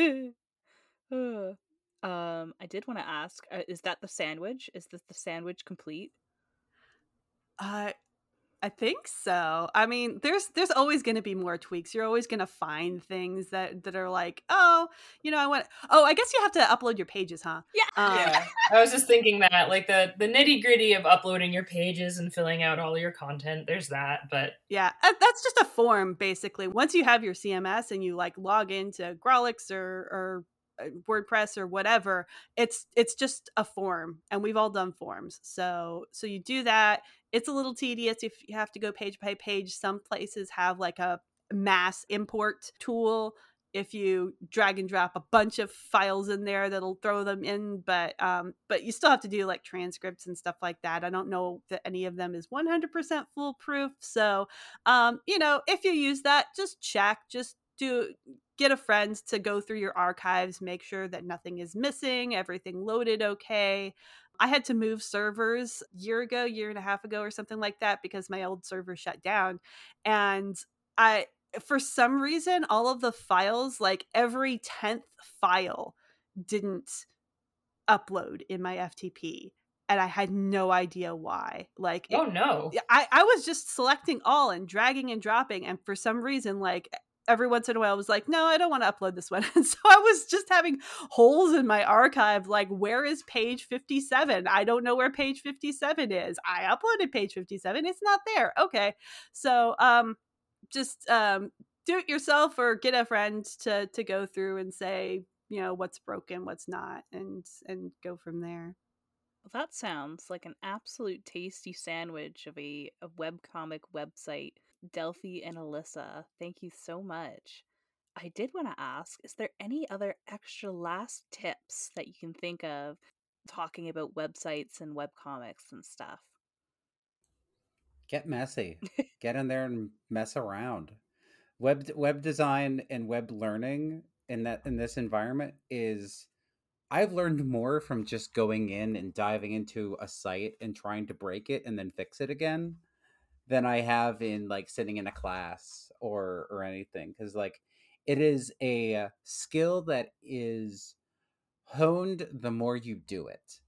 um, I did want to ask: uh, Is that the sandwich? Is this the sandwich complete? Uh, I think so. I mean, there's there's always going to be more tweaks. You're always going to find things that that are like, oh, you know, I want. Oh, I guess you have to upload your pages, huh? Yeah. Um, yeah. I was just thinking that, like the the nitty gritty of uploading your pages and filling out all your content. There's that, but yeah, uh, that's just a form basically. Once you have your CMS and you like log into Grawlix or or uh, WordPress or whatever, it's it's just a form, and we've all done forms. So so you do that it's a little tedious if you have to go page by page. Some places have like a mass import tool if you drag and drop a bunch of files in there that'll throw them in but um but you still have to do like transcripts and stuff like that i don't know that any of them is 100% foolproof so um you know if you use that just check just do get a friend to go through your archives make sure that nothing is missing everything loaded okay I had to move servers year ago, year and a half ago, or something like that because my old server shut down. And I, for some reason, all of the files, like every 10th file, didn't upload in my FTP. And I had no idea why. Like, oh no, I, I was just selecting all and dragging and dropping. And for some reason, like every once in a while I was like, no, I don't want to upload this one. And so I was just having holes in my archive, like, where is page 57? I don't know where page 57 is. I uploaded page 57. It's not there. Okay. So um just um do it yourself or get a friend to to go through and say, you know, what's broken, what's not, and and go from there. Well, that sounds like an absolute tasty sandwich of a, a webcomic website Delphi and Alyssa, thank you so much. I did want to ask is there any other extra last tips that you can think of talking about websites and webcomics and stuff? Get messy. Get in there and mess around. Web web design and web learning in that in this environment is I've learned more from just going in and diving into a site and trying to break it and then fix it again than I have in like sitting in a class or or anything cuz like it is a skill that is honed the more you do it.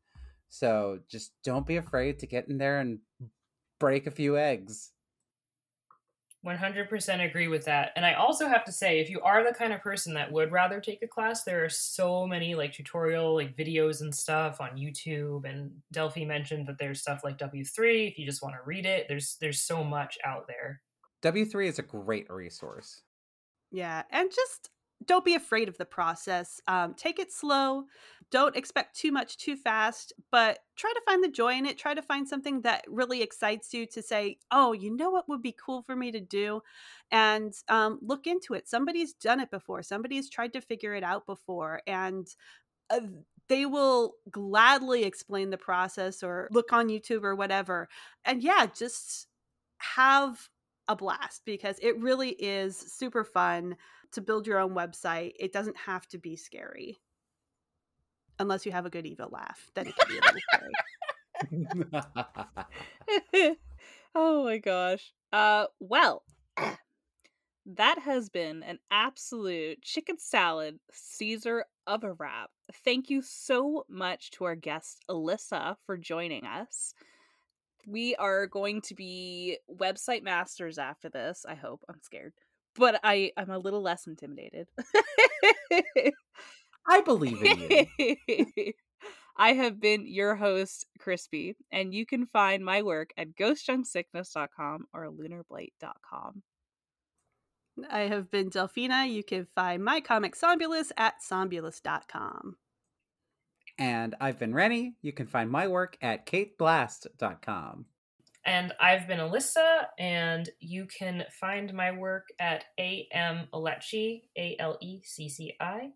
So just don't be afraid to get in there and break a few eggs. 100% agree with that. And I also have to say, if you are the kind of person that would rather take a class, there are so many like tutorial like videos and stuff on YouTube. And Delphi mentioned that there's stuff like W3 if you just want to read it. There's there's so much out there. W3 is a great resource. Yeah, and just don't be afraid of the process. Um, take it slow. Don't expect too much too fast, but try to find the joy in it. Try to find something that really excites you to say, oh, you know what would be cool for me to do? And um, look into it. Somebody's done it before, somebody's tried to figure it out before. And uh, they will gladly explain the process or look on YouTube or whatever. And yeah, just have a blast because it really is super fun to build your own website. It doesn't have to be scary. Unless you have a good evil laugh, then it can be a little scary. oh my gosh. Uh well, that has been an absolute chicken salad Caesar of a wrap. Thank you so much to our guest Alyssa for joining us. We are going to be website masters after this, I hope. I'm scared but I I'm a little less intimidated. I believe in you. I have been your host, Crispy, and you can find my work at ghostjunksickness.com or lunarblight.com. I have been Delphina. You can find my comic Somnambulist at somnambulist.com. And I've been Rennie. You can find my work at kateblast.com. And I've been Alyssa, and you can find my work at amalecci, A-L-E-C-C-I,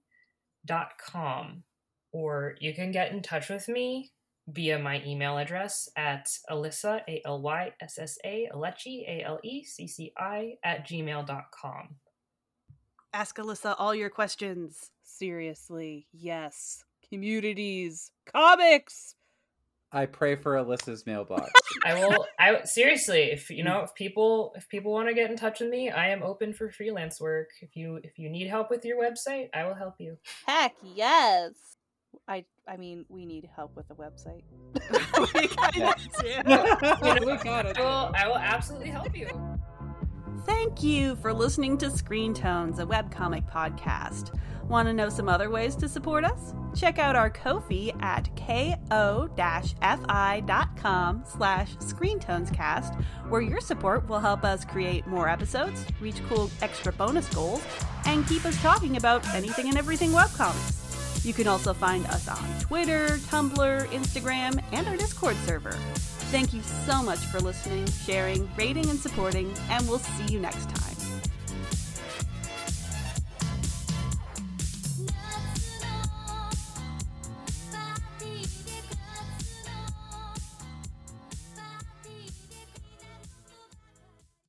dot com. Or you can get in touch with me via my email address at Alyssa, A-L-Y-S-S-A, Alecci, A-L-E-C-C-I, at gmail.com. Ask Alyssa all your questions. Seriously, yes. Communities, comics, I pray for Alyssa's mailbox. I will. I seriously, if you know, if people if people want to get in touch with me, I am open for freelance work. If you if you need help with your website, I will help you. Heck yes. I I mean, we need help with the website. we kind of do. we got it. I will, I will absolutely help you. Thank you for listening to Screen Tones, a webcomic podcast. Want to know some other ways to support us? Check out our Ko-fi at ko-fi.com slash screentonescast, where your support will help us create more episodes, reach cool extra bonus goals, and keep us talking about anything and everything webcomics. You can also find us on Twitter, Tumblr, Instagram, and our Discord server. Thank you so much for listening, sharing, rating, and supporting, and we'll see you next time.